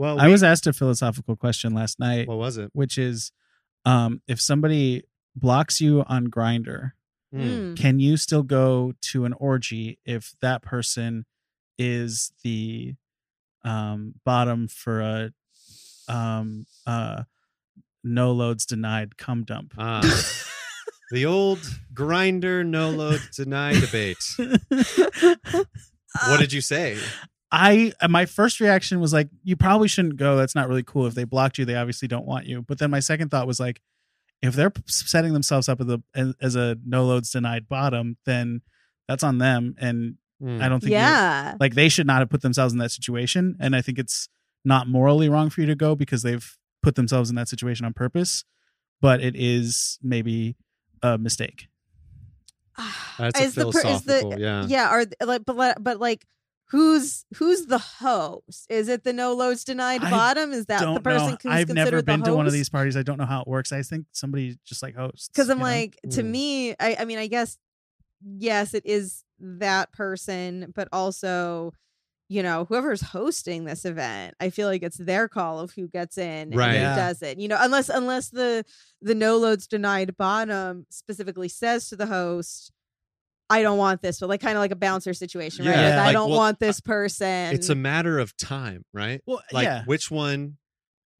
Well, I was asked a philosophical question last night, What was it? which is, um, if somebody blocks you on Grindr, Hmm. Mm. can you still go to an orgy if that person is the um, bottom for a um, uh, no loads denied cum dump? Ah, the old Grindr no load deny debate. What did you say? I uh, my first reaction was like, you probably shouldn't go. That's not really cool. If they blocked you, they obviously don't want you. But then my second thought was like, if they're setting themselves up as a as- as a no loads denied bottom, then that's on them. And Hmm. I don't think yeah. like they should not have put themselves in that situation. And I think it's not morally wrong for you to go because they've put themselves in that situation on purpose. But it is maybe a mistake. That's a Is the per- is the- yeah. yeah are like but but like who's who's the host is it the no loads denied I bottom is that the person know. who's I've never considered been to one of these parties. I don't know how it works. I think somebody just like hosts. because i'm you know? like to Mm. me I, I mean i guess yes it is that person but also you know whoever's hosting this event i feel like it's their call of who gets in Right. and who Yeah. doesn't you know unless unless the the no loads denied bottom specifically says to the host I don't want this, but like kind of like a bouncer situation, right? Yeah, Like, I like, don't well, want this person. It's a matter of time, right? well, Like yeah, which one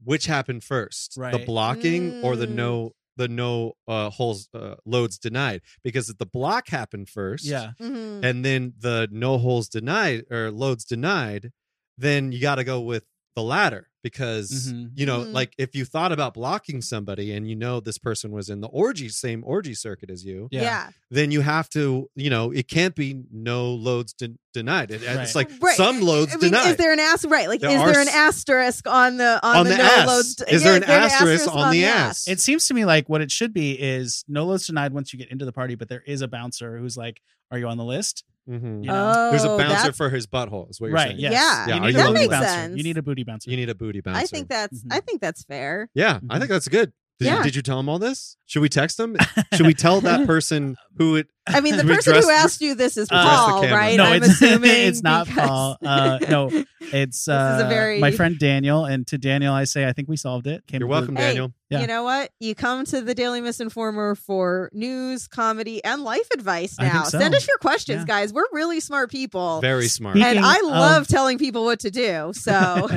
which happened first? right. The Right. blocking or the Mm. no the no uh holes uh, loads denied because if the block happened first yeah. Mhm. and then the no holes denied or loads denied then you got to go with the latter because Mhm. you know Mhm. like if you thought about blocking somebody and you know this person was in the orgy same orgy circuit as you Yeah. yeah. then you have to you know it can't be no loads de- denied it, Right. it's like Right. some loads I mean, denied is there an asterisk? Right, like There is there an asterisk on the on, On the, the no ass. loads? Is there an asterisk on the ass? It seems to me like what it should be is no loads denied once you get into the party, but there is a bouncer who's like, "Are you on the list?" Mhm. You know? Oh, there's a bouncer that's- for his butthole is what you're right? saying Yes. Yeah. Yeah, You need you a booty That makes bouncer. sense. You need a booty bouncer. you need a booty bouncer I think that's Mhm. I think that's fair. yeah i Mhm. think that's good did, Yeah. you, did you tell him all this should we text him should we tell that person who it I mean, the person dress- who asked you this is Uh, Paul, camera. right? no, I'm it's assuming it's not because- Paul. Uh, no, it's uh, This is a very- my friend Daniel, and to Daniel I say I think we solved it. Came you're to the- welcome Hey, daniel Yeah. You know what? You come to the Daily Misinformer for news, comedy, and life advice now. so. Send us your questions, Yeah. guys. We're really smart people. very smart Speaking and I of- love telling people what to do. So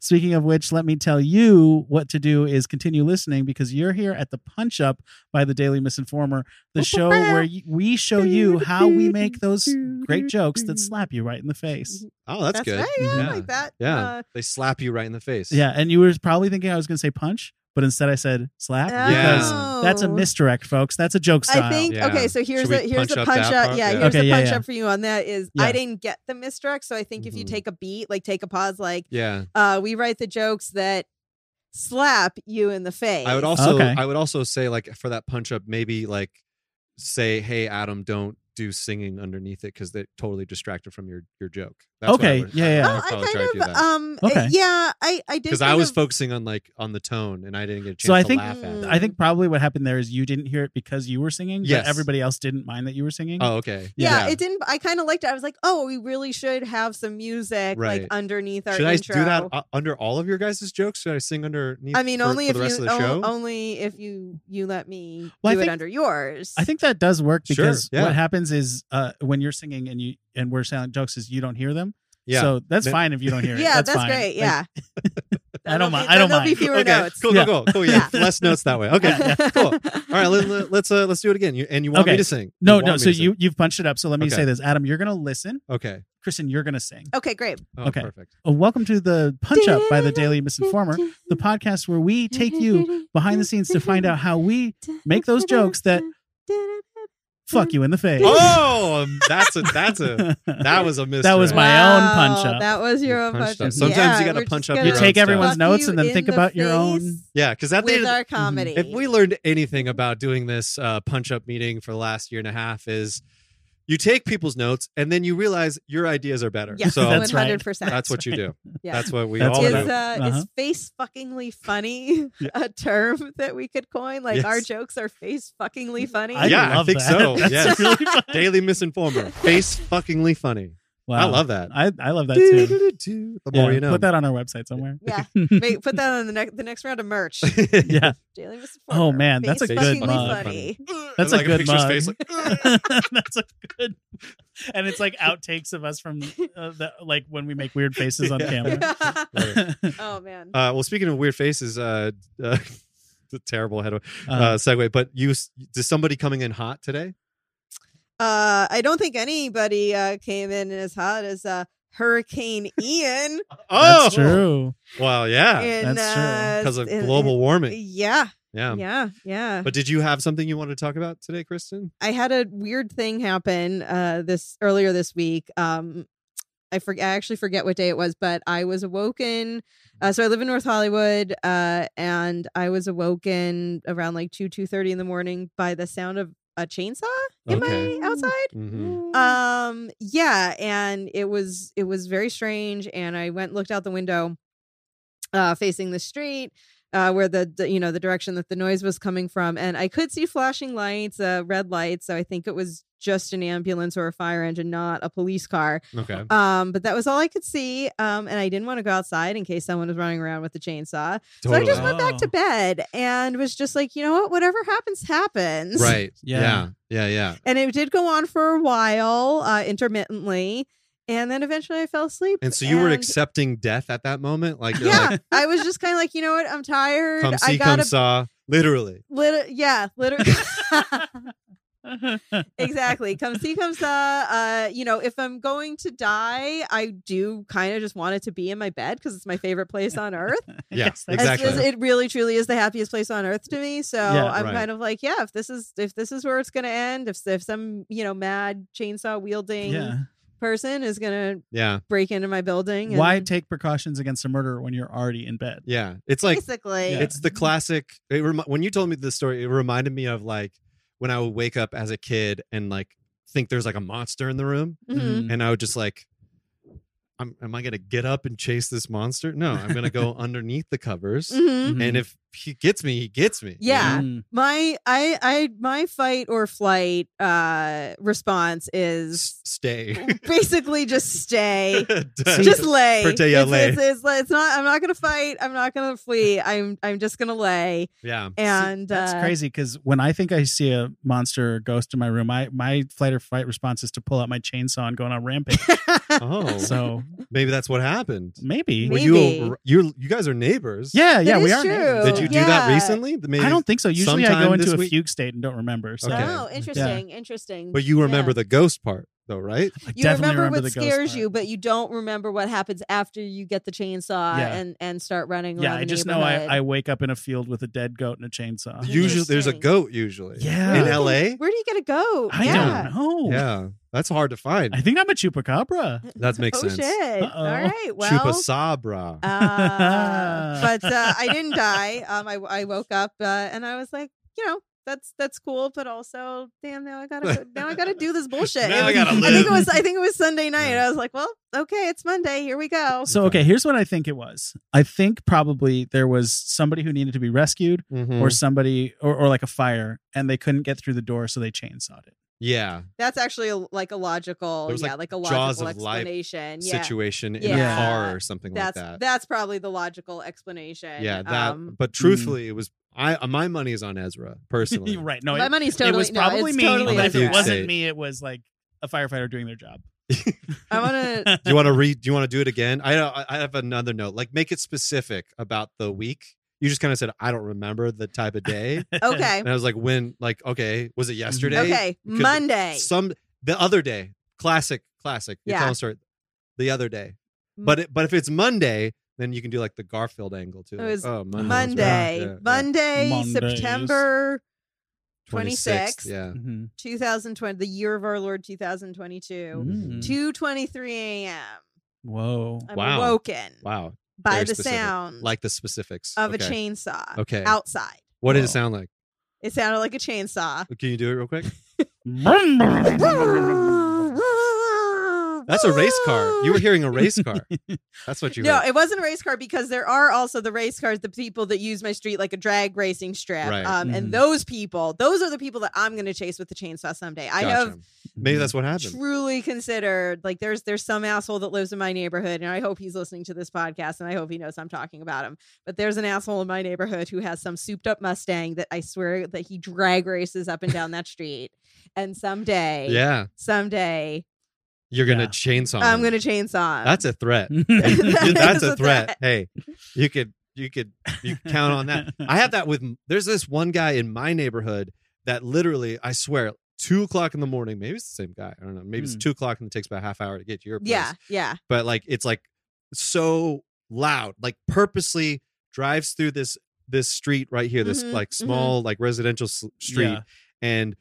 Speaking of which, let me tell you what to do is continue listening because you're here at the Punch Up by the Daily Misinformer, the show where y- we show you how we make those great jokes that slap you right in the face. oh that's, good right. Yeah, I yeah like that. Yeah. Uh, they slap you right in the face Yeah, and you were probably thinking I was going to say punch, but instead I said slap because oh. that's a misdirect, folks. That's a joke style. I think Yeah. okay, so here's a here's punch the up punch that up. Yeah, Yeah. here's Okay, the yeah, punch yeah. up for you on that is Yeah. I didn't get the misdirect. So I think if you Mhm. take a beat, like take a pause, like yeah uh we write the jokes that slap you in the face. i would also Okay. i would also say like for that punch up maybe like say hey adam don't do singing underneath it because they're totally distracted from your your joke That's what I Okay, would- yeah, I would yeah. Oh, I probably try to kind of um Okay. yeah, I I did because I was of- focusing on like on the tone and I didn't get a chance So I to think- laugh at it. I think probably what happened there is you didn't hear it because you were singing, Yes. but everybody else didn't mind that you were singing. Oh, okay. yeah, it didn't I kind of liked it. I was like, "Oh, we really should have some music Right. like underneath our Should I intro." do that uh, under all of your guys' jokes? Should I sing underneath? I mean, for, only for if the rest you of the show. o- only if you you let me Well, I do it think- under yours. I think that does work Sure, because yeah. what happens is uh, when you're singing and you and we're telling jokes is you don't hear them. yeah. So that's Then- fine if you don't hear it. yeah, that's, fine. great. Yeah, I don't mind- I don't there'll be mind. fewer okay. notes. Cool, Yeah. cool, cool, cool. Yeah. Yeah. Less notes that way. Okay. Yeah, yeah. cool. All right. Let, let's uh let's do it again. You, and you want me Okay. to sing? No, You no. me So to sing? you you've punched it up. So let me Okay. say this, Adam. You're gonna listen. okay? Kristen, you're gonna sing. Okay, great. Oh, Okay. Perfect. Uh, welcome to the Punch Up by the Daily Misinformer, the podcast where we take you behind the scenes to find out how we make those jokes that fuck you in the face. Oh, that's a that's a that was a mystery. That was my own punch up. That was your own punched punch up. up. Sometimes Yeah, you gotta punch up gonna you your take everyone's fuck notes and then think the about your own. yeah. Because at the end with of our comedy. if we learned anything about doing this uh, punch up meeting for the last year and a half is you take people's notes and then you realize your ideas are better. Yeah, so That's right. hundred percent. that's what you do. Yeah. That's what we That's all what is do. uh, Uh-huh. is face fuckingly funny Yeah. a term that we could coin? Like our jokes are face fuckingly funny. I yeah, I think that. so. Yes. really. Daily misinformer. Face fuckingly funny. Wow. I love that. I, I love that too. The Yeah, you know. Put that on our website somewhere. Yeah. Make, put that on the next the next round of merch. yeah. Daily Misinformer. Oh, man, that's a good fuckingly mug. funny. That's And, a good picture his mug. face, like, That's a good. And it's like outtakes of us from uh, the, like when we make weird faces on Yeah. camera. oh man. Uh, well, speaking of weird faces, uh, uh, the terrible head uh, Uh, segue. But you, is somebody coming in hot today? Uh, I don't think anybody uh, came in as hot as uh, Hurricane Ian. that's true. Well, yeah, in, that's true. uh, because of in- global in- warming. Yeah, Yeah. yeah, yeah. But did you have something you wanted to talk about today, Kristen? I had a weird thing happen uh, this earlier this week. Um, I forget. I actually forget what day it was, but I was awoken. Uh, so I live in North Hollywood, uh, and I was awoken around like two two thirty in the morning by the sound of a chainsaw in Okay. my outside. hmm um yeah and it was it was very strange and i went looked out the window uh facing the street uh where the, the you know the direction that the noise was coming from and i could see flashing lights uh red lights so i think it was just an ambulance or a fire engine not a police car Okay. um but that was all i could see um and i didn't want to go outside in case someone was running around with a chainsaw so i just Totally. went back to Oh. bed and was just like you know what whatever happens happens Right. Yeah. Yeah. Yeah. Yeah. and it did go on for a while uh intermittently and then eventually i fell asleep And so you were accepting death at that moment, like yeah like, i was just kind of like you know what i'm tired come i see, come gotta saw, literally. lit- yeah literally exactly come see come saw uh you know if i'm going to die i do kind of just want it to be in my bed because it's my favorite place on earth Yes, that's It's- exactly. it's- it really truly is the happiest place on earth to me so Yeah, i'm right. kind of like yeah if this is if this is where it's gonna end if if some you know mad chainsaw wielding yeah. Person is gonna Yeah. break into my building. Why and take precautions against a murderer when you're already in bed? Yeah. It's like, basically, Yeah. it's the classic. It remi- when you told me this story, it reminded me of like when I would wake up as a kid and like think there's like a monster in the room, Mhm. and I would just like, I'm, am I gonna get up and chase this monster? No, I'm gonna go underneath the covers, Mhm. and if he gets me, he gets me. Yeah. Mm. my I I my fight or flight uh response is stay. basically just stay. Just lay. Pretty, it's, lay. It's, it's, it's not. I'm not gonna fight. I'm not gonna flee. I'm. I'm just gonna lay. yeah. And That's uh, crazy because when I think I see a monster or ghost in my room, I my flight or fight response is to pull out my chainsaw and go on a rampage. Oh, so maybe that's what happened. maybe. Were Maybe. you you you guys are neighbors? Yeah, yeah, That we are. true. neighbors. Did you do that Yeah. recently? Maybe, I don't think so. Usually I sometime go into this a week? fugue state and don't remember. So Okay. Oh, interesting. Interesting. But you remember Yeah. the ghost part, though, right? I You definitely remember, what the scares part. you, but you don't remember what happens after you get the chainsaw Yeah. and and start running Yeah, around. I the just know I. I wake up in a field with a dead goat and a chainsaw. Usually, there's a goat. Usually, Yeah. in Where do you LA. Where do you get a goat? I yeah. don't know. Yeah, that's hard to find. I think I'm a chupacabra. That makes oh sense. shit! Uh-oh. All right. Well, Chupa Sabra. uh, but uh, I didn't die. Um, I I woke up uh, and I was like, you know, that's that's cool, but also, damn, now I gotta go, now I gotta do this bullshit. Now I gotta I think it was I think it was Sunday night. Yeah. I was like, well, okay, it's Monday. Here we go. So okay, here's what I think it was. I think probably there was somebody who needed to be rescued, Mhm. or somebody, or, or like a fire, and they couldn't get through the door, so they chainsawed it. Yeah, That's actually a, like a logical, was, yeah, like, like, a Jaws logical of life explanation. Yeah, situation in Yeah. a car or something that's like that. that's probably the logical explanation. yeah, that. Um, but truthfully, it was. I uh, my money is on Ezra personally. right? No, my it, money's it totally was no, probably it's me. Totally but if it wasn't me, it was like a firefighter doing their job. I want to. Do you want to read? Do you want to do it again? I I I have another note. Like, make it specific about the week. You just kind of said, "I don't remember the type of day," Okay. and I was like, "When? Like, okay, was it yesterday? Okay. Because Monday. Some the other day. Classic, classic. You're Yeah. telling a story. The other day, but it, but if it's Monday, then you can do like the Garfield angle too. It Like, was oh, Monday. Monday. Yeah, yeah. Monday, Mondays. September 26th, 26th. Yeah. Mhm. 2020, the year of our Lord 2022. Mm. 2:23 a.m. Whoa. I'm Wow. awoken Wow. By Very the specific. sound Like the specifics of Okay. a chainsaw Okay. outside. What did it sound like? It sounded like a chainsaw. Can you do it real quick? That's a race car. You were hearing a race car. That's what you No, heard. it wasn't a race car because there are also the race cars, the people that use my street like a drag racing strip. Right. Um, Mhm. And those people, those are the people that I'm going to chase with the chainsaw someday. I have Maybe that's what happened. truly considered like there's there's some asshole that lives in my neighborhood and i hope he's listening to this podcast and i hope he knows i'm talking about him but there's an asshole in my neighborhood who has some souped up mustang that i swear that he drag races up and down that street and someday Yeah, someday you're gonna Yeah. chainsaw. i'm him. gonna chainsaw him. That's a threat. That That's a a threat. threat. Hey, you could you could you could count on that. I have that with there's this one guy in my neighborhood that literally I swear two o'clock in the morning. Maybe it's the same guy. I don't know. Maybe it's Hmm. two o'clock and it takes about a half hour to get to your place. yeah yeah but like it's like so loud. Like purposely drives through this this street right here. This Mhm, like mhm. small like residential street Yeah. and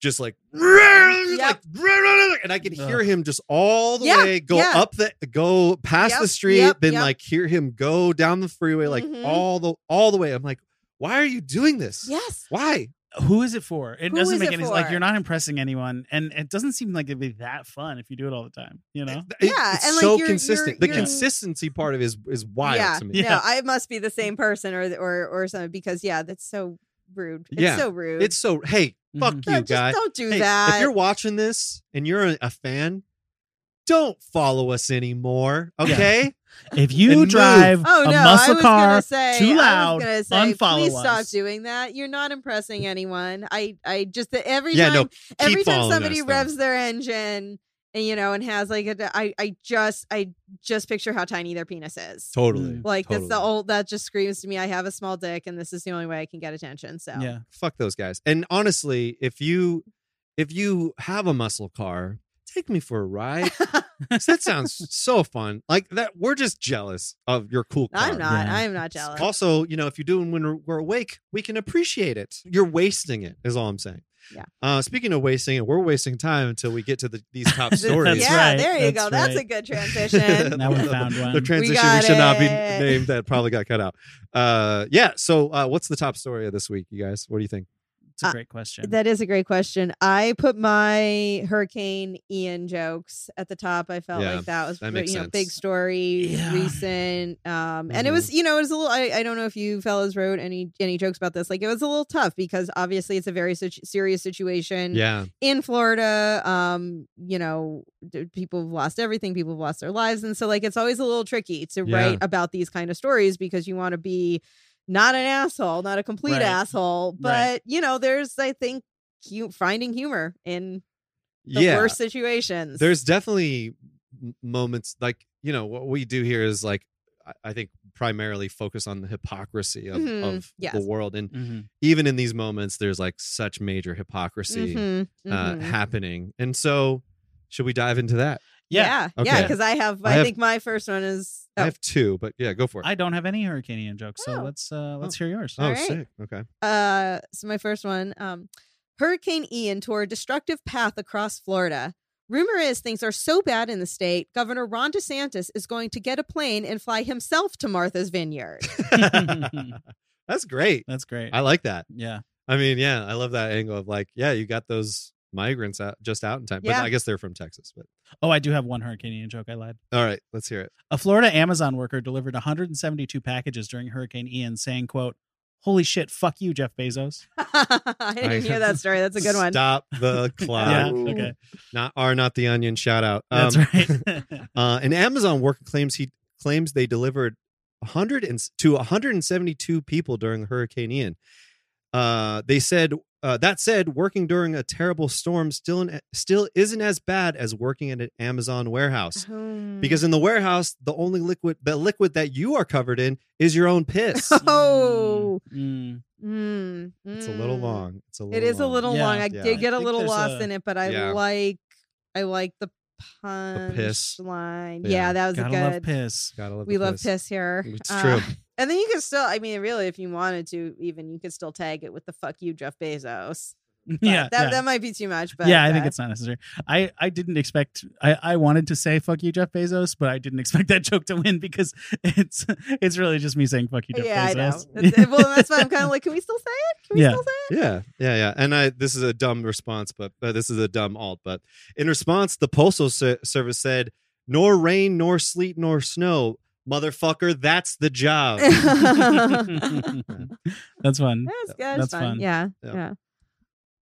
just like Yep. like and I can hear him just all the Yeah, way go yeah. up the go past the street, yep, then yep. like hear him go down the freeway like Mhm. all the all the way. I'm like, why are you doing this? yes Why? Who is it for? It Who doesn't make it any like you're not impressing anyone, and it doesn't seem like it'd be that fun if you do it all the time. You know? It- Yeah, it's and, like, so you're- consistent. you're- the you're- consistency part of it is is wild yeah to me. Yeah. no i must be the same person or or or something because yeah that's so rude it's Yeah, so rude It's so hey, fuck Mhm. You just guy. don't do Hey, that If you're watching this and you're a, a fan, don't follow us anymore. Okay? If you And drive Oh a no! muscle car say, too I loud, was say, unfollow please stop doing that. You're not impressing anyone. I, I just every Yeah, time, no, every time somebody us, though. revs their engine, and you know, and has like a, I, I just, I just picture how tiny their penis is. Totally. Like that's the old that just screams to me. I have a small dick, and this is the only way I can get attention. So Yeah. Fuck those guys. And honestly, if you if you have a muscle car, take me for a ride. that sounds so fun. Like that we're just jealous of your cool car. I'm not. Yeah. I'm not jealous. Also, you know, if you're doing when we're, we're awake, we can appreciate it. You're wasting it, is all I'm saying. Yeah. Uh, speaking of wasting it, we're wasting time until we get to the, these top That's stories. yeah, right, there you that's go. That's a good transition. Now we found one. The transition we, got should not be named that probably got cut out. Uh, yeah. So, uh, what's the top story of this week, you guys? What do you think? It's a Uh, great question. That is a great question. I put my Hurricane Ian jokes at the top. I felt Yeah, like that was that you know big story, Yeah. recent, um, and it Mhm. was you know it was a little. I, I don't know if you fellas wrote any any jokes about this. Like it was a little tough because obviously it's a very situ- serious situation Yeah. in Florida. Um, you know, people have lost everything. People have lost their lives, and so like it's always a little tricky to Yeah. write about these kind of stories because you want to be not an asshole, not a complete Right. asshole, but Right. you know, there's I think hu- finding humor in the yeah. worst situations. There's definitely moments like, you know, what we do here is like, I- I think primarily focus on the hypocrisy of, Mhm. of Yes. the world. And Mhm. even in these moments, there's like such major hypocrisy Mhm, uh, mhm. happening. And so, should we dive into that? Yeah. yeah, yeah, Okay. because I have. I I, have- think my first one is. I oh, have two, but yeah, go for it. I don't have any Hurricane jokes, so Oh. let's uh let's hear yours. oh, all right. sick. Okay. Uh, so my first one, um, Hurricane Ian tore a destructive path across Florida. Rumor is things are so bad in the state, Governor Ron DeSantis is going to get a plane and fly himself to Martha's Vineyard. That's great. That's great. I like that. yeah. I mean, yeah, I love that angle of like, yeah, you got those migrants out just out in time. But I guess they're from Texas. But Oh, I do have one Hurricane Ian joke. I lied. all right, let's hear it. A Florida Amazon worker delivered 172 packages during Hurricane Ian, saying, "quote Holy shit, fuck you, Jeff Bezos." I didn't hear that story. That's a good one. Stop the Yeah. Okay. Not are not the onion. Shout out. That's Um, right. Uh, an Amazon worker claims he claims they delivered 100 and, to 172 people during Hurricane Ian. Uh, they said uh, that said, working during a terrible storm still in, still isn't as bad as working at an Amazon warehouse. Because in the warehouse, the only liquid the liquid that you are covered in is your own piss. Oh. Mm. Mm, it's a little mm. long. It's a little It is a long. little Yeah. long. I Yeah. did get I a little lost a- in it, but I Yeah. like I like the punch piss. line. Yeah. Yeah, that was Gotta a love good. piss. Gotta love We the love piss. piss here. It's Uh, true. And then you could still, I mean, really, if you wanted to, even you could still tag it with the "fuck you, Jeff Bezos." But Yeah, that yeah. that might be too much. But yeah, I think it's not necessary. I I didn't expect. I I wanted to say "fuck you, Jeff Bezos," but I didn't expect that joke to win because it's it's really just me saying "fuck you, Jeff yeah, I know. Well, that's why I'm kind of like, can we still say it? Can we Yeah. still say it? Yeah, yeah, yeah. And I this is a dumb response, but uh, this is a dumb alt. But in response, the postal ser- service said, "Nor rain, nor sleet, nor snow, motherfucker. That's the job." That's fun. That's, yeah, That's fun. fun. Yeah, Yeah. yeah,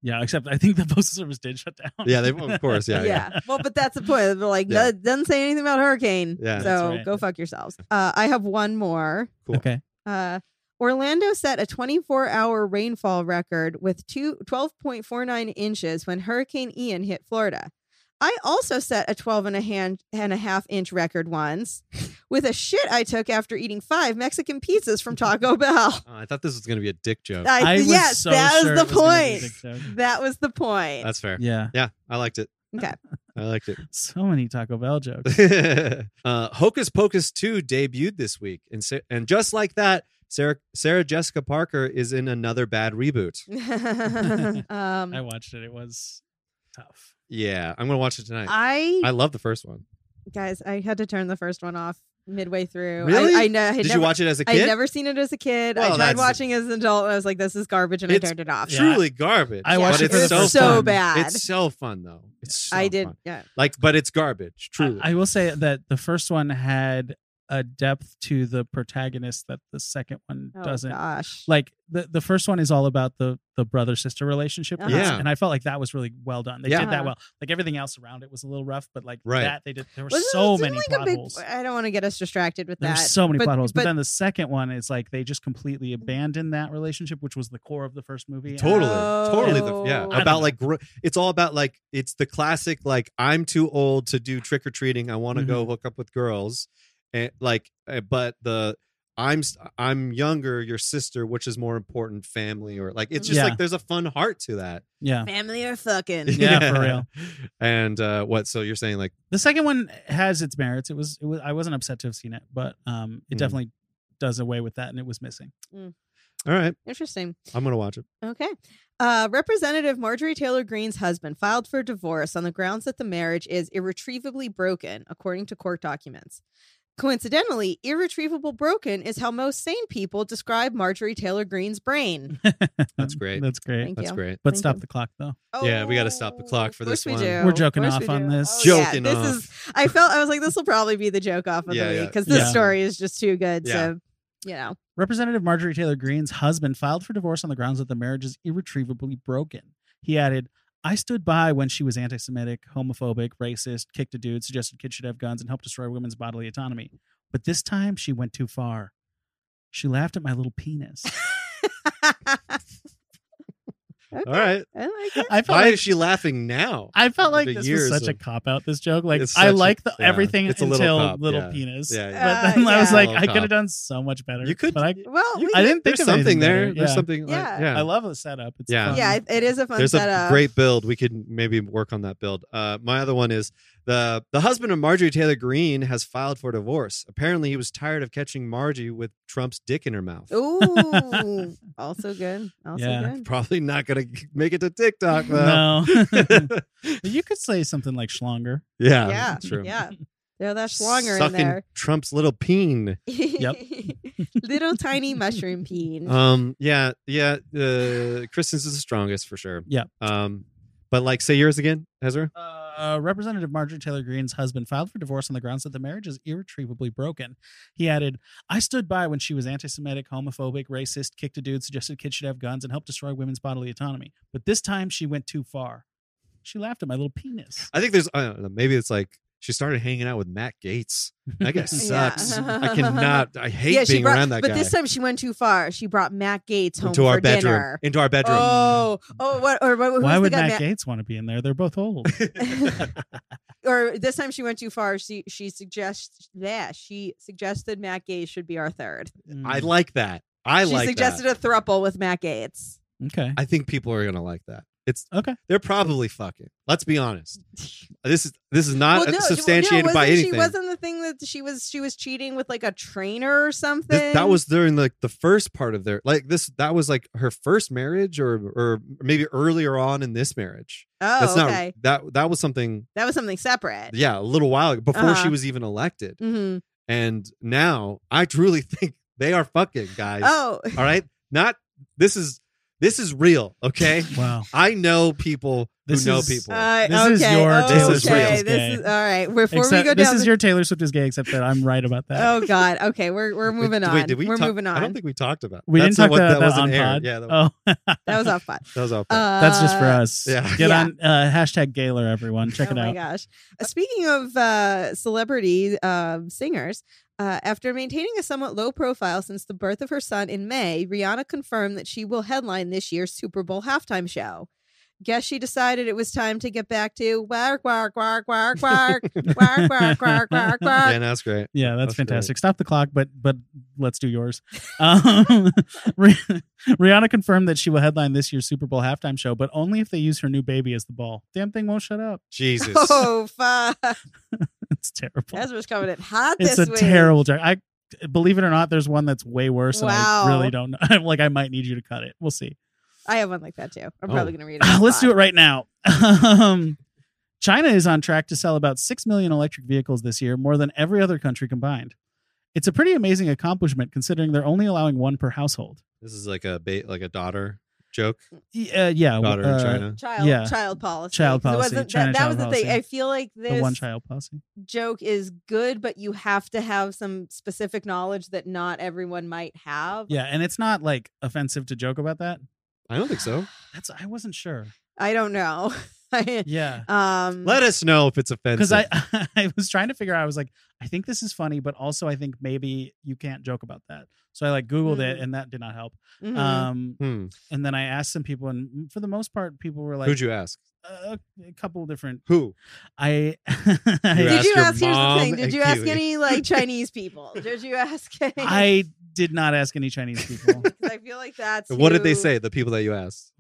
Yeah, except I think the postal service did shut down. yeah, they of course, yeah, yeah, yeah. Well, but that's the point. They're like, Yeah. no, doesn't say anything about hurricane. Yeah. so right. go fuck yourselves. Uh, I have one more. Cool. Okay. Uh, Orlando set a 24 hour rainfall record with two, 12.49 inches when Hurricane Ian hit Florida. I also set a 12 and a, hand, and a half inch record once with a shit I took after eating five Mexican pizzas from Taco Bell. Oh, I thought this was going to be a dick joke. I, I was yes, so that sure was the was gonna be a point. That was the point. That's fair. Yeah. Yeah, I liked it. Okay. I liked it. So many Taco Bell jokes. uh, Hocus Pocus 2 debuted this week. And, Sa- and just like that, Sarah, Sarah Jessica Parker is in another bad reboot. um, I watched it. It was tough. Yeah, I'm going to watch it tonight. I I love the first one. guys, I had to turn the first one off midway through. Really? I, I, know. I had Did never, you watch it as a I'd kid? never seen it as a kid. I tried that's- watching as an adult, and I was like, "This is garbage," and It's I turned it off. Yeah. Truly garbage. I watched but it it's so so bad. It's so fun though. It's so I did. fun. Yeah. Like, but it's garbage. Truly. I, I will say that the first one had a depth to the protagonist that the second one Oh doesn't. gosh. Like the the first one is all about the the brother sister relationship. Uh-huh. Yeah. and I felt like that was really well done. They Yeah. did that Uh-huh. well. Like everything else around it was a little rough, but like Right. that they did. There were Wasn't- so wasn't many like plot a big, holes. I don't want to get us distracted with There's that. so many but, plot holes, but, but- then the second one is like they just completely abandoned that relationship, which was the core of the first movie. Totally, Oh. totally. The, yeah, I about like gr- it's all about like it's the classic like I'm too old to do trick or treating. I want to go Mm-hmm. hook up with girls, and like, uh, but the I'm s- I'm younger. Your sister, which is more important, family or like it's just Yeah. like there's a fun heart to that. Yeah, family or fucking. Yeah, for real. And uh what? So you're saying like the second one has its merits. It was, it was I wasn't upset to have seen it, but um, it Mhm. definitely does away with that, and it was missing. all right, Interesting. I'm gonna watch it. Okay. Uh, Representative Marjorie Taylor Greene's husband filed for divorce on the grounds that the marriage is irretrievably broken, according to court documents. Coincidentally, irretrievable broken is how most sane people describe Marjorie Taylor Greene's brain. That's mm, great. That's great. Thank That's you. great. But Thank stop you. the clock though. Yeah, we gotta stop the clock oh, for this we one. do. We're joking Of off we on this. Oh, yeah. Joking This off. is. I felt. I was like, this will probably be the joke off of Yeah, the week because this Yeah. story is just too good. Yeah. So, you know. Representative Marjorie Taylor Greene's husband filed for divorce on the grounds that the marriage is irretrievably broken. He added, I stood by when she was anti Semitic, homophobic, racist, kicked a dude, suggested kids should have guns, and helped destroy women's bodily autonomy. But this time she went too far. She laughed at my little penis. Okay, All right. I like it. I felt Why like is she laughing now? I felt like The this was such a cop out. This joke, like I like the yeah, everything it's a little until cop, little yeah. penis. Yeah, yeah. But then Uh, I was like, I could have done so much better. You could- but I, Well, You- we I didn't think of something there. better. There's Yeah. something. Like, Yeah. yeah. I love the setup. It's Yeah. fun. yeah, it- it is a fun There's a setup. great build. We could maybe work on that build. Uh, my other one is the the husband of Marjorie Taylor Greene has filed for divorce. Apparently, he was tired of catching Margie with Trump's dick in her mouth. Ooh, also good. Also Yeah. good. Probably not gonna make it to TikTok though. no. you could say something like schlonger. yeah, yeah, that's true. yeah. Throw that schlonger in there. Trump's little peen. Yep. Little tiny mushroom peen. Um, yeah, yeah. Uh, Kristen's is the strongest for sure. Yeah. Um, but like, say yours again, Ezra. Uh, Uh, Representative Marjorie Taylor Greene's husband filed for divorce on the grounds that the marriage is irretrievably broken. He added, I stood by when she was anti Semitic, homophobic, racist, kicked a dude, suggested kids should have guns, and helped destroy women's bodily autonomy. But this time she went too far. She laughed at my little penis. I think there's. I don't know. Maybe it's like she started hanging out with Matt Gaetz. That guy sucks. Yeah. I cannot. I hate yeah, she being brought, around that but guy. But this time she went too far. She brought Matt Gaetz home into for our bedroom. dinner. Into our bedroom. Oh, oh, what? Or what, who's Why the would guy Matt Gaetz want to be in there? They're both old. or this time she went too far. She she suggests yeah, she suggested Matt Gaetz should be our third. Mm. I like that. I she like She suggested that. a thruple with Matt Gaetz. Okay. I think people are gonna like that. It's Okay. they're probably fucking. Let's be honest. This is this is not Well, no, substantiated no, by anything. She wasn't the thing that she was she was cheating with like a trainer or something. This- that was during like the first part of their like this that was like her first marriage or or maybe earlier on in this marriage. oh That's not okay. that that was something that was something separate. yeah, a little while ago before she Uh-huh. was even elected. hmm And now I truly think they are fucking guys. Oh, All right? Not this is this is real, okay? Wow. I know people who This know is- people. uh, This is okay, your okay, Taylor Swift okay. is This gay. is all right. Before Except, we go down, this down, is your Taylor Swift is gay, except that I'm right about that. oh god. Okay, we're we're Wait, moving on. Wait, did we we're talk- moving on. I don't think we talked about. we That's didn't talk what- about that, wasn't on aired. pod. Yeah, that, was, oh, that was off pod. that was off. Uh, that's just for us. Yeah. Get Yeah. on uh, hashtag Gaylor, everyone. Check oh it out. Oh my gosh. Uh, speaking of uh, celebrity uh, singers, uh, after maintaining a somewhat low profile since the birth of her son in May, Rihanna confirmed that she will headline this year's Super Bowl halftime show. Guess she decided it was time to get back to work, work, work, work, work, work, work, work, work, yeah, that's great. Yeah, that's, That's great. fantastic. Stop the clock, but but let's do yours. Um, Rihanna confirmed that she will headline this year's Super Bowl halftime show, but only if they use her new baby as the ball. Damn thing won't shut up. Jesus. Oh, fuck. It's terrible. Ezra's coming in hot it's this a week. terrible joke. I believe it or not, there's one that's way worse. And I really don't know. Like, I might need you to cut it. We'll see. I have one like that too. I'm Oh. probably going to read it. Let's do it right now. um, China is on track to sell about 6 million electric vehicles this year, more than every other country combined. It's a pretty amazing accomplishment considering they're only allowing one per household. This is like a ba- like a daughter joke. Y- Uh, yeah. Daughter uh, in China. Child, Yeah. child policy. Child 'Cause it policy, wasn't- China that, that child was the policy. thing. I feel like The one child policy. joke is good, but you have to have some specific knowledge that not everyone might have. Yeah. And it's not like offensive to joke about that. I don't think so. That's, I wasn't sure. I don't know. Yeah. um, Let us know if it's offensive. Because I, I was trying to figure out, I was like, I think this is funny, but also I think maybe you can't joke about that. So I like Googled it Mm. and that did not help. mhm. Um, Hmm. and then I asked some people, and for the most part, people were like, Who'd you ask? a, a couple different. Who? I, Did I, asked you your ask? Here's the thing. Did you ask Kiwi. any like Chinese people? Did you ask? Any? I did not ask any Chinese people. I feel like that's What did they who- say? The people that you asked.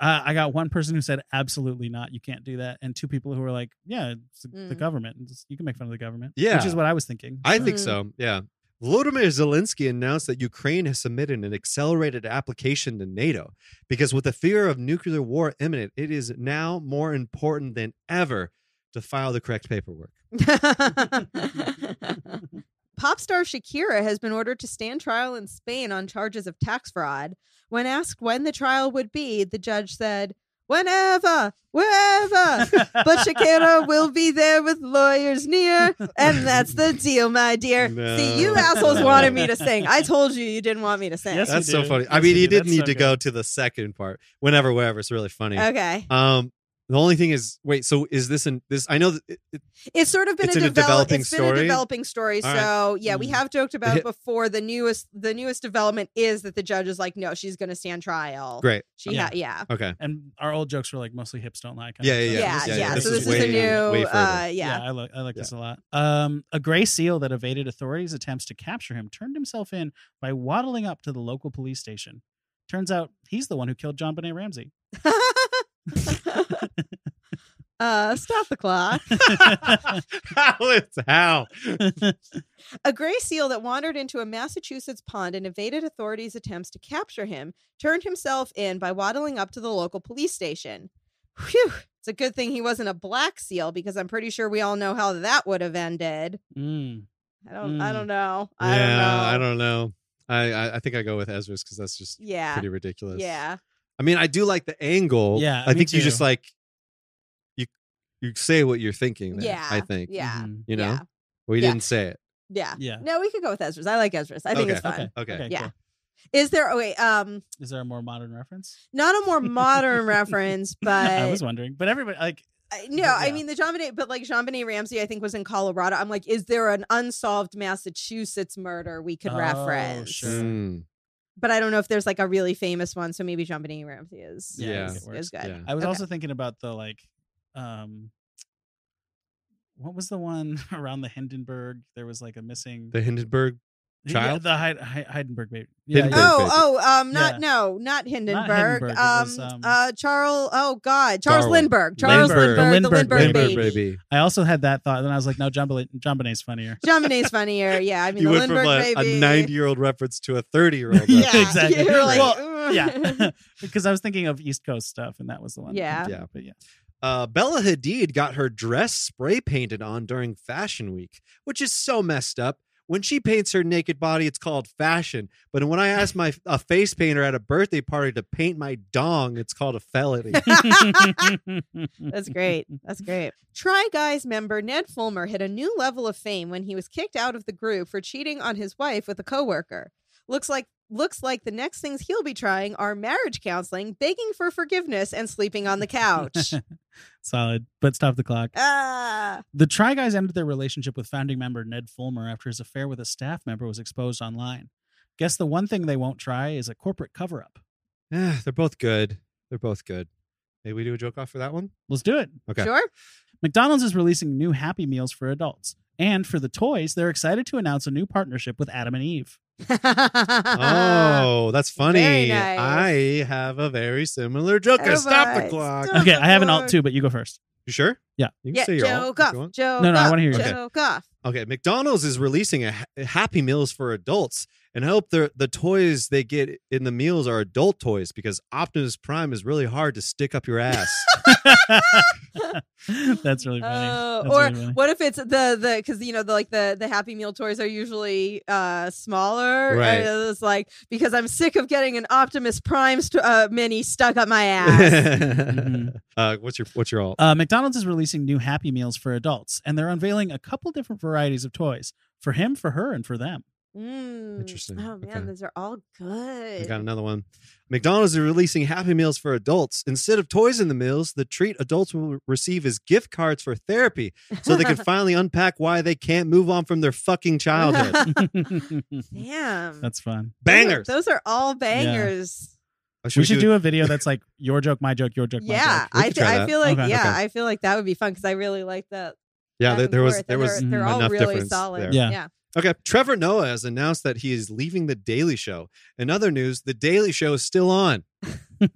uh, I got one person who said absolutely not, you can't do that, and two people who were like, yeah, it's the, the Mm. government. It's- you can make fun of the government. Yeah. which is what I was thinking. I think Mhm. so. Yeah. Volodymyr Zelensky announced that Ukraine has submitted an accelerated application to NATO because, with the fear of nuclear war imminent, it is now more important than ever to file the correct paperwork. Pop star Shakira has been ordered to stand trial in Spain on charges of tax fraud. When asked when the trial would be, the judge said, Whenever, wherever. But Shakira will be there with lawyers near, and that's the deal, my dear. See, you assholes wanted me to sing. I told you you didn't want me to sing. Yes, That's so do. funny. I mean, you you did That's need so to good. go to the second part. Whenever, wherever. It's really funny. Okay. Um, the only thing is, wait. So is this an this? I know that it, it- It's sort of been It's a, in a developing it's been a story? developing story. All right. So yeah, we Mm. have joked about it before. The newest the newest development is that the judge is like, no, she's gonna stand trial. great. She Yeah. ha- yeah. Okay. and our old jokes were like mostly hips don't lie. Kind Yeah, of yeah. Yeah, yeah, yeah. yeah. This So is this is way- the new uh further. yeah. I like I like Yeah. this a lot. Um, a gray seal that evaded authorities' attempts to capture him turned himself in by waddling up to the local police station. Turns out he's the one who killed JonBenét Ramsey. uh stop the clock. how? It's how? A gray seal that wandered into a Massachusetts pond and evaded authorities' attempts to capture him turned himself in by waddling up to the local police station. Whew. It's a good thing he wasn't a black seal because I'm pretty sure we all know how that would have ended. Mm. I don't I Mm. don't know. I yeah, don't know. I don't know. I I, I think I go with Ezra's because that's just Yeah. pretty ridiculous. Yeah. I mean, I do like the angle. Yeah, I me think you just like you you say what you're thinking. There, Yeah. I think. Yeah. Mhm. You know, Yeah. we Yeah. didn't say it. Yeah. Yeah. No, we could go with Ezra's. I like Ezra's. I think Okay, it's fun. Okay. Okay. Yeah. cool. Is there oh wait, um Is there a more modern reference? not a more modern reference, but I was wondering, but everybody like I- no, But I mean the Jean Benet, but like Jean Benet Ramsey, I think was in Colorado. I'm like, is there an unsolved Massachusetts murder we could Oh, reference? sure. Mm, But I don't know if there's like a really famous one. So maybe Jean Benet Ramsey is Yeah, Yeah. I think is, is good. yeah. I was Okay. also thinking about the like um what was the one around the Hindenburg? There was like a missing The Hindenburg Child? the Heid- Heid- Heidenberg baby. Yeah, Hindenburg. yeah. Oh, oh, um, not Yeah. no, not Hindenburg. Hindenburg, it Um, was, um, uh, Charles. Oh God, Charles Darwin. Lindbergh. Charles Lindbergh. Lindbergh, The the Lindbergh Lindbergh, baby. baby. baby. I also had that thought. Then I was like, no, John, Bonet- John Bonet's funnier. John Bonet's funnier. Yeah, I mean You the went from Lindbergh a, baby. 90 year old reference to a 30 year old. Yeah, exactly. You're like, Well, "Ugh." yeah, because I was thinking of East Coast stuff, and that was the one. Yeah. Yeah. but yeah. Uh, Bella Hadid got her dress spray painted on during Fashion Week, which is so messed up. When she paints her naked body, it's called fashion. But when I ask my a face painter at a birthday party to paint my dong, it's called a felony. That's great. That's great. Try Guys member Ned Fulmer hit a new level of fame when he was kicked out of the group for cheating on his wife with a coworker. Looks like looks like the next things he'll be trying are marriage counseling, begging for forgiveness, and sleeping on the couch. Solid, but stop the clock. ah, The Try Guys ended their relationship with founding member Ned Fulmer after his affair with a staff member was exposed online. Guess the one thing they won't try is a corporate cover up. They're both good. They're both good. Maybe we do a joke off for that one? Let's do it. Okay. sure. McDonald's is releasing new Happy Meals for adults. And for the toys, they're excited to announce a new partnership with Adam and Eve. Oh, that's funny. Nice. I have a very similar joke. Oh, Stop the clock. Stop. Okay, I have an alt too, but you go first. You sure? Yeah. You can Yeah, say your Joe alt if you Goff. Joe No, no, I wanna hear yours. Joe Goff. Okay, McDonald's is releasing a Happy Meals for adults, and I hope the the toys they get in the meals are adult toys because Optimus Prime is really hard to stick up your ass. That's really funny. That's or really funny. what if it's the the because you know the like the the Happy Meal toys are usually uh smaller. Right. And it's like because I'm sick of getting an Optimus Prime st- uh, mini stuck up my ass. uh, what's your what's your all? Uh, McDonald's is releasing new Happy Meals for adults, and they're unveiling a couple different varieties of toys for him, for her, and for them. Mm. Interesting. Oh man, Okay. those are all good. I got another one. McDonald's is releasing Happy Meals for adults. Instead of toys in the meals, the treat adults will receive is gift cards for therapy, so they can finally unpack why they can't move on from their fucking childhood. Damn, That's fun. Bangers. Those are, those are all bangers. Uh, We should do a video that's like your joke, my joke, your joke, my Yeah, joke. I th- I feel like Okay. yeah, Okay. I feel like that would be fun because I really like that. Yeah, there, there was there was they're, they're all really difference solid. there. Yeah. yeah. Okay, Trevor Noah has announced that he is leaving the Daily Show. In other news, the Daily Show is still on.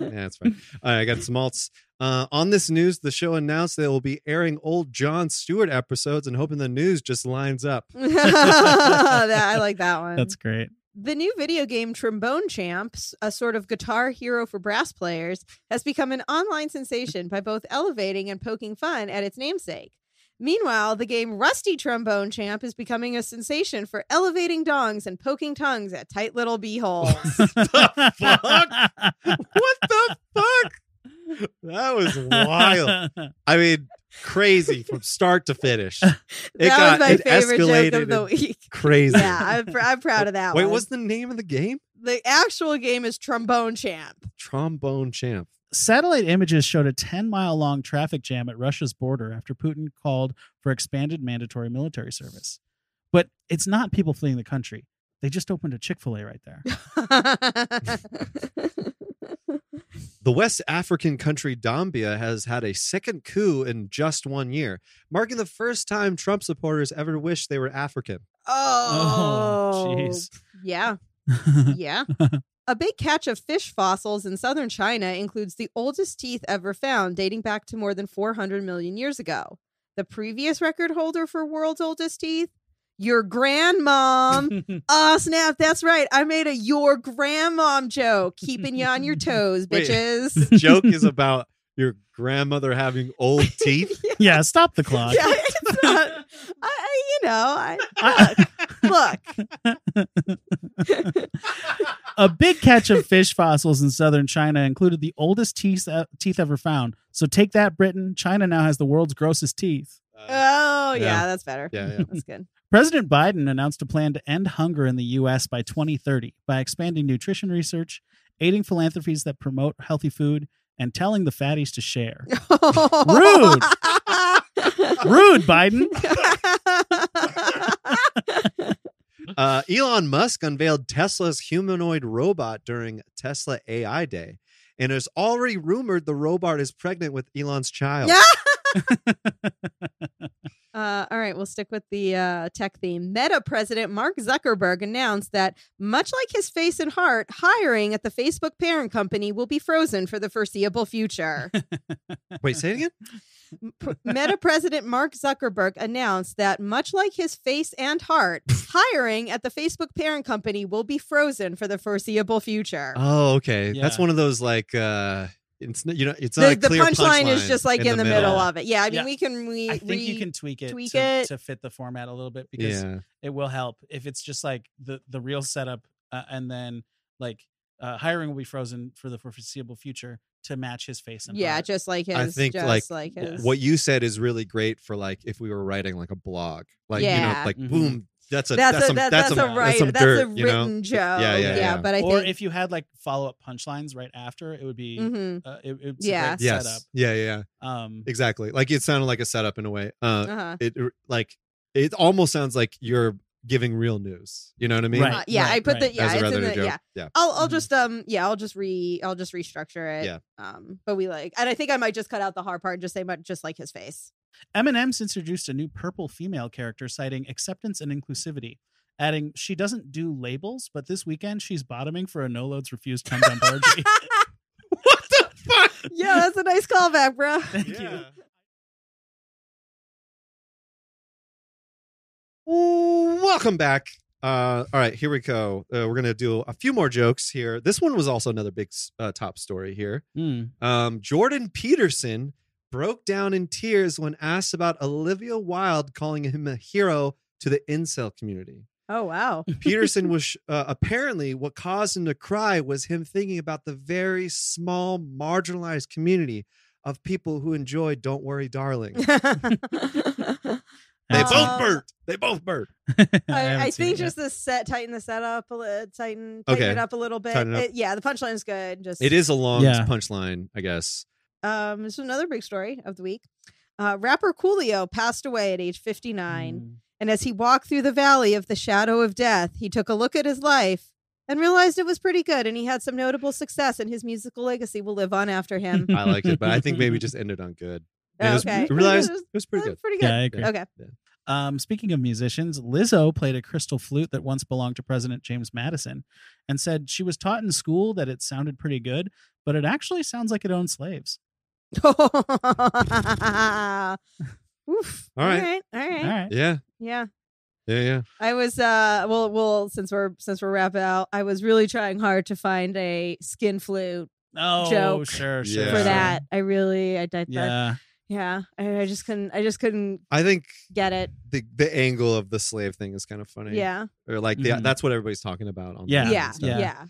Yeah, that's fine. All right, I got some alts. Uh, on this news, the show announced they will be airing old Jon Stewart episodes and hoping the news just lines up. that, I like that one. That's great. the new video game Trombone Champs, a sort of guitar hero for brass players, has become an online sensation by both elevating and poking fun at its namesake. Meanwhile, the game Rusty Trombone Champ is becoming a sensation for elevating dongs and poking tongues at tight little beeholes. The fuck? What the fuck? That was wild. I mean, crazy from start to finish. It that got was my it favorite joke of the week. crazy. Yeah, I'm, pr- I'm proud of that Wait, one. what's the name of the game? the actual game is Trombone Champ. Trombone Champ. Satellite images showed a 10 mile long traffic jam at Russia's border after Putin called for expanded mandatory military service. But it's not people fleeing the country. They just opened a Chick fil A right there. The West African country Dombia has had a second coup in just one year, marking the first time Trump supporters ever wished they were African. oh, oh jeez. yeah. Yeah. A big catch of fish fossils in southern China includes the oldest teeth ever found, dating back to more than 400 million years ago. The previous record holder for world's oldest teeth? Your grandmom. oh, snap. That's right. I made a your grandmom joke, keeping you on your toes, Wait. bitches. The joke is about your grandmother having old teeth. yeah, stop the clock. yeah, it's not. I, I, you know, I- I, look. a big catch of fish fossils in southern China included the oldest teeth, uh, teeth ever found. So take that, Britain. China now has the world's grossest teeth. Uh, Oh, yeah, Yeah. that's better. yeah, yeah. That's good. President Biden announced a plan to end hunger in the U.S. by 2030 by expanding nutrition research, aiding philanthropies that promote healthy food, and telling the fatties to share. Rude. Rude, Biden. Uh, Elon Musk unveiled Tesla's humanoid robot during Tesla AI Day, and it's already rumored the robot is pregnant with Elon's child. Yeah. Uh, all right, we'll stick with the uh, tech theme. Meta president Mark Zuckerberg announced that, much like his face and heart, hiring at the Facebook parent company will be frozen for the foreseeable future. Wait, say it again. Meta president Mark Zuckerberg announced that, much like his face and heart, hiring at the Facebook parent company will be frozen for the foreseeable future. Oh, okay. That's one of those like uh it's not you know it's not the the clear punchline is just like in, the, middle. of it. Yeah, I mean, Yeah. we can we I think you can tweak it, tweak to, it. to fit the format a little bit because Yeah. it will help if it's just like the the real setup uh, and then like uh, hiring will be frozen for the foreseeable future to match his face and yeah, heart. just like his. I think, just like, his. What you said is really great for like if we were writing like a blog. Like you know, Yeah. like Mhm. boom, that's a that's, that's, a some that, that's, that's, some a that's right some that's dirt, a you know? written joke. Yeah, yeah, yeah. But I or think if you had like follow up punchlines right after, it would be Mhm. uh, it, it's Yeah. a great Yes. setup. Yeah, yeah, Um, exactly. Like it sounded like a setup in a way. Uh uh-huh. it like it almost sounds like you're giving real news. You know what I mean? Right. Uh, yeah, I put the yeah, As it's in the yeah. yeah. I'll I'll Mhm. just um yeah I'll just re I'll just restructure it. Yeah. Um, but we like and I think I might just cut out the hard part and just say much just like his face. M&M's introduced a new purple female character citing acceptance and inclusivity, adding she doesn't do labels, but this weekend she's bottoming for a no loads refused come dump orgy. What the fuck? yeah, that's a nice callback, bro. Thank you. Welcome back. Uh, all right, here we go. Uh, we're gonna do a few more jokes here. This one was also another big uh, top story here. Hmm. Um, Jordan Peterson broke down in tears when asked about Olivia Wilde calling him a hero to the incel community. Oh wow. Peterson was uh, apparently what caused him to cry was him thinking about the very small, marginalized community of people who enjoy "Don't Worry, Darling." They Uh, both burnt. They both burnt. I, haven't I think just the set tighten the setup a little tighten tighten Okay. it up a little bit. Tighten it up. It- yeah, the punchline is good. Just It is a long Yeah. punchline, I guess. Um, this is another big story of the week. Uh, rapper Coolio passed away at age 59. Hmm. And as he walked through the valley of the shadow of death, he took a look at his life and realized it was pretty good. And he had some notable success, and his musical legacy will live on after him. I liked it, but I think maybe just ended on good. And it was, Okay. Realized It it was pretty good. Pretty good. Yeah, I agree. Okay. Um, speaking of musicians, Lizzo played a crystal flute that once belonged to President James Madison and said she was taught in school that it sounded pretty good, but it actually sounds like it owned slaves. Oof. All All right. right. All right. All right. Yeah, Yeah. yeah, yeah. I was uh well well since we're since we're wrapping out, I was really trying hard to find a skin flute Oh, Joke sure, sure. For sure. that. I really I, I that- Yeah. yeah. I, I just couldn't I just couldn't I think get it. the the angle of the slave thing is kind of funny. Yeah. or like the, Mhm. that's what everybody's talking about. On Yeah. the Yeah. Yeah. Yeah. Yeah.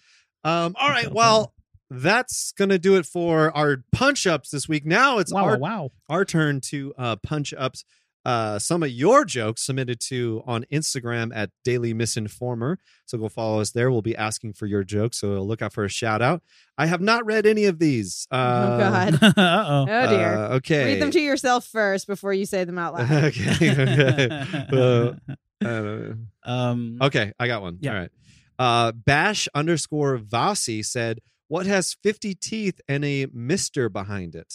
Um. All right. Well, that's gonna do it for our punch ups this week. Now it's Wow, our wow. our turn to uh, punch ups uh, some of your jokes submitted to on Instagram at Daily Misinformer. So go follow us there. We'll be asking for your jokes. So look out for a shout out. I have not read any of these. Uh, oh god. Uh-oh. Oh dear. uh, okay. Read them to yourself first before you say them out loud. okay. okay. Um, okay. I got one. Yeah. All right. Uh, Bash underscore Vasi said, "What has fifty teeth and a Mister behind it?"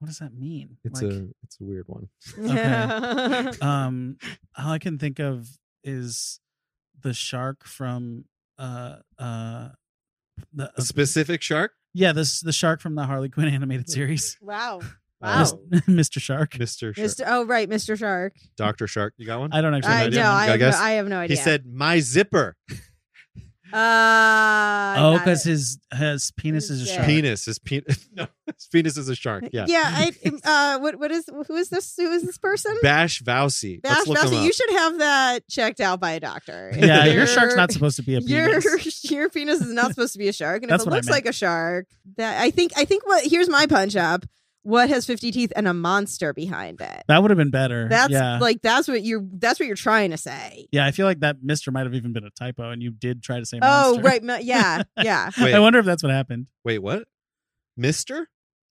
what does that mean? It's Like, a it's a weird one. um all i can think of is the shark from uh uh the A specific shark, yeah this the shark from the harley quinn animated series wow. Uh, Wow. Mr shark Mister Shark, Mr. Oh right, Mr. Shark. Doctor Shark. You got one? i don't actually know I the no, name. I I have, no, guess. I have no idea. He said, "My zipper uh oh because his his penis is a shark penis. His penis. no, his penis is a shark. Yeah. Yeah, I uh what what is who is this who is this person? Bash Vowsy. Bash Let's look him Vowsy, you should have that checked out by a doctor. yeah your shark's not supposed to be a penis your penis is not supposed to be a shark, and That's if it what looks like a shark, that I think I think what here's my punch up. What has fifty teeth and a monster behind it? that would have been better That's yeah like that's what you're that's what you're trying to say. yeah i feel like that mister might have even been a typo and you did try to say Oh right, yeah, yeah. Wait, i wonder if that's what happened wait, what? Mister?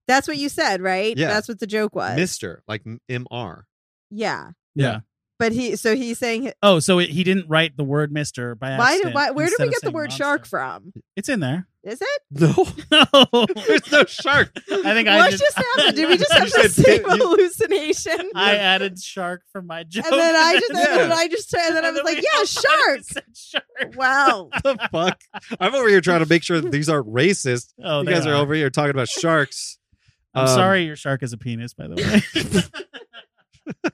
That's what you said, right? Yeah. That's what the joke was. Mister, like M R. yeah. yeah but he so he's saying Oh, so it, he didn't write the word Mister by why accident. did why where did instead we of get the saying word monster. shark from? It's in there. Is it? No, No, there's no shark. I think I what just, just happened? Did we just have the said same pit- you- hallucination? I added shark for my joke, and then I just and then Yeah. I just and then I was like, yeah, shark. said shark. Wow. the fuck? I'm over here trying to make sure that these aren't racist. Oh, you they guys are. are over here talking about sharks. I'm Um, sorry, your shark is a penis, by the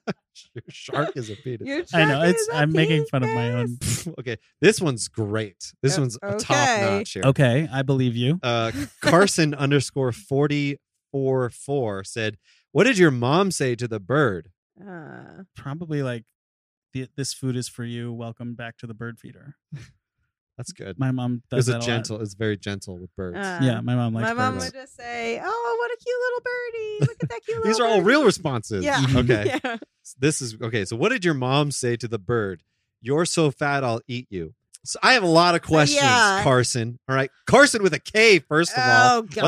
way. Your shark is a penis. Your I know, it's- is a I'm making fun of my own- okay, this one's great. This O- one's a okay. top notch here. okay, I believe you. Uh, Carson underscore forty four four said, "What did your mom say to the bird?" Uh, Probably like, this food is for you. Welcome back to the bird feeder. That's good. My mom It does was a that lot. gentle. It's very gentle with birds. uh, Yeah, my mom likes my mom birds. would just say, "Oh, what a cute little birdie! Look at that cute." Little These are all birdie." real responses. Yeah. Okay. Yeah. This is okay. So, what did your mom say to the bird? You're so fat, I'll eat you. So, I have a lot of questions, yeah. Carson. All right, Carson with a K. First of all, Oh what the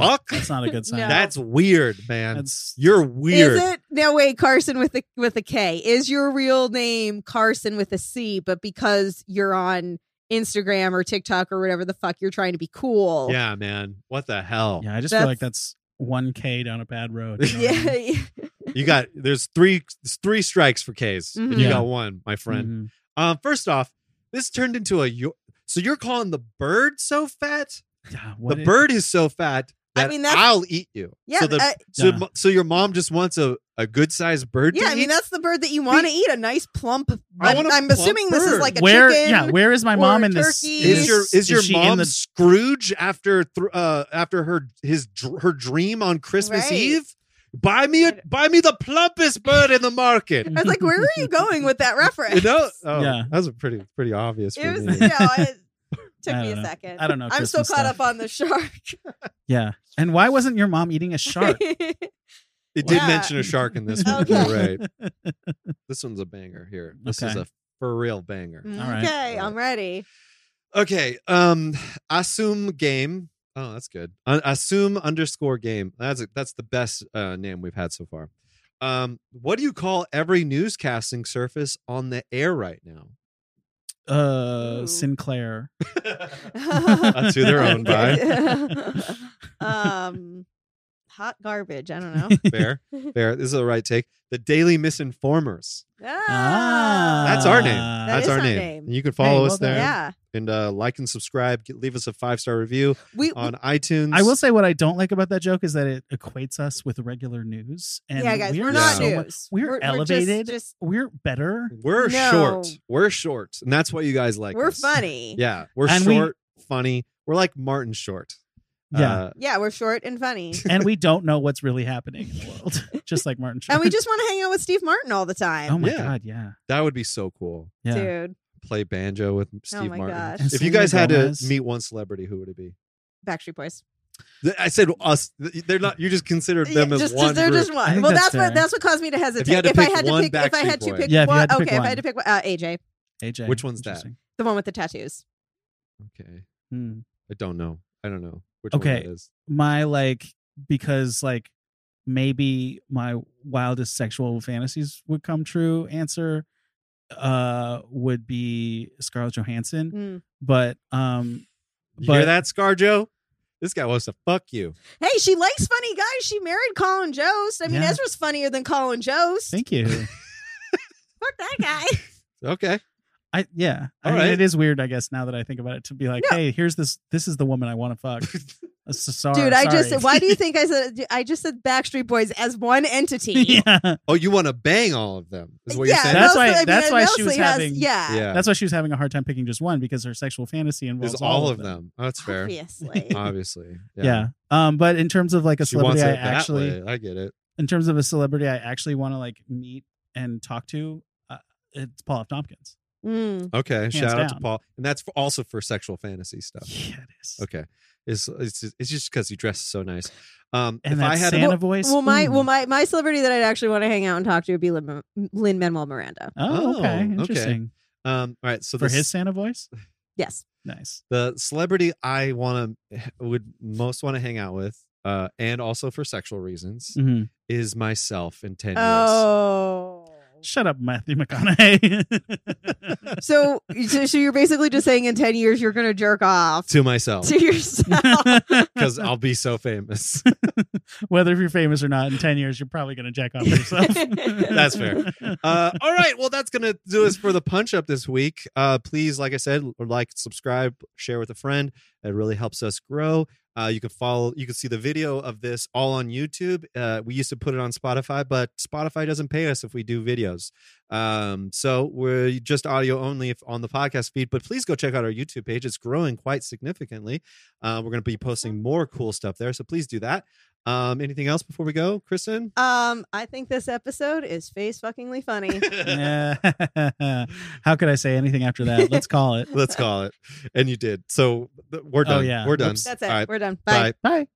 fuck? That's not a good sign. No. That's weird, man. That's You're weird. Is it no wait, Carson with the with a K? Is your real name Carson with a C? But because you're on Instagram or TikTok or whatever the fuck, you're trying to be cool. Yeah, man. What the hell? yeah. I just That's- feel like that's one K down a bad road. you know what I mean? Yeah. You got there's three three strikes for K's. And Mhm. you Yeah. got one, my friend. Mhm. Um, first off, this turned into a yo- so you're calling the bird so fat? Yeah, what the is- bird is so fat I that mean, that's- I'll eat you. Yeah, So the uh, so, Yeah. so your mom just wants a, a good sized bird yeah, to I eat? mean that's the bird that you want to eat. A nice plump. I I'm, want a I'm plump assuming this is like a Where? chicken. Yeah, where is my mom in this? turkey. is your is your she mom in the? Scrooge after th- uh after her his dr- her dream on Christmas Right. Eve? Buy me a buy me the plumpest bird in the market. I was like, where are you going with that reference? You know? Oh, Yeah. that was a pretty pretty obvious for It was, me. you know, it took me a know. second. I don't know I'm so caught stuff. up on the shark. Yeah, and why wasn't your mom eating a shark? It did Yeah. mention a shark in this one. Okay. You're right. This one's a banger here. This is a for real banger. All right. okay, I'm ready. Okay. Um assume game. Oh, that's good. Uh, assume underscore game. That's a, that's the best uh, name we've had so far. Um, what do you call every newscasting surface on the air right now? Uh, Ooh. Sinclair. That's who they're owned by. um, hot garbage. I don't know. Fair, fair. This is the right take. The Daily Misinformers. Ah, That's our name. That That's is our our name. name. You can follow well us done. there yeah. and uh, like and subscribe. Get, leave us a five star review We, on iTunes. I will say what I don't like about that joke is that it equates us with regular news. And yeah, guys, we're are not so so much- news. we're just- elevated. Just, We're better. we're No. short. We're short, and that's what you guys like. we're us. funny. Yeah, we're And we- short, funny. We're like Martin Short. Yeah. Uh, Yeah, we're short and funny. and we don't know what's really happening in the world, just like Martin Short. and we just want to hang out with Steve Martin all the time. oh my Yeah. god, yeah, that would be so cool. yeah. Dude, Play banjo with Steve Oh my Martin. gosh. And If you guys had Gomez. to meet one celebrity, who would it be? Backstreet Boys. I said us. They're not. You just considered them Yeah, as one. they're group. just one. Well, that's that's what that's what caused me to hesitate. had to I pick had to pick, if I had to Boy. pick, Yeah, if you one, had to pick okay, if I had to pick uh, AJ, AJ. Which one's that? The one with the tattoos. Okay, Hmm. I don't know. I don't know which Okay. one that is. My like because like maybe my wildest sexual fantasies would come true. Answer uh would be Scarlett Johansson, Mm. but um You But- hear that, ScarJo? This guy wants to fuck you. Hey, she likes funny guys. She married Colin Jost. I mean, Yeah. Ezra's funnier than Colin Jost. thank you. Fuck that guy. Okay. I yeah. I All mean, right. it is weird, I guess, now that I think about it, to be like, No. hey, here's this. This is the woman I want to fuck. Uh, so sorry, Dude, I sorry. just why do you think I said I just said Backstreet Boys as one entity? yeah, Oh, you want to bang all of them? Is what yeah, you're saying? That's mostly- why- I mean, that's why she was mostly has- having- yeah, yeah. that's why she was having a hard time picking just one because her sexual fantasy involves There's all of them. Oh, that's fair. obviously. Obviously. Yeah. Um, but in terms of like a She wants celebrity, it I that actually, way. I get it. in terms of a celebrity, I actually want to like meet and talk to. Uh, it's Paul F. Tompkins. Mm. Okay. Shout out to. Paul. And that's for, also for sexual fantasy stuff. Yeah, it is. Okay. It's it's, it's just because he dresses so nice. Um, And if that I had Santa a, voice. Well, my ooh. well my my celebrity that I'd actually want to hang out and talk to would be Lin, Lin Manuel Miranda. Oh, Oh, okay, okay. interesting. um, all right. So For the, his Santa voice, Yes. nice. the celebrity I want to would most want to hang out with, uh, and also for sexual reasons, Mhm. is myself in ten years. Oh. Shut up, Matthew McConaughey. So, so, so you're basically just saying in 10 years you're going to jerk off to myself to yourself. because I'll be so famous. Whether if you're famous or not, in 10 years, you're probably going to jack off to yourself. That's fair. Uh, all right. Well, that's going to do us for the punch up this week. Uh, please, like I said, like, subscribe, share with a friend. It really helps us grow. Uh, you can follow, you can see the video of this all on YouTube. Uh, we used to put it on Spotify, but Spotify doesn't pay us if we do videos. Um, so we're just audio only if on the podcast feed, but please go check out our YouTube page. It's growing quite significantly. Uh, we're going to be posting more cool stuff there. So please do that. Um, anything else before we go, Kristen? um, I think this episode is face fuckingly funny. Yeah. How could I say anything after that? Let's call it. Let's call it. And you did. So th- we're done. Oh, yeah. We're done. Whoops. That's it. All right. We're done. Bye. Bye. Bye.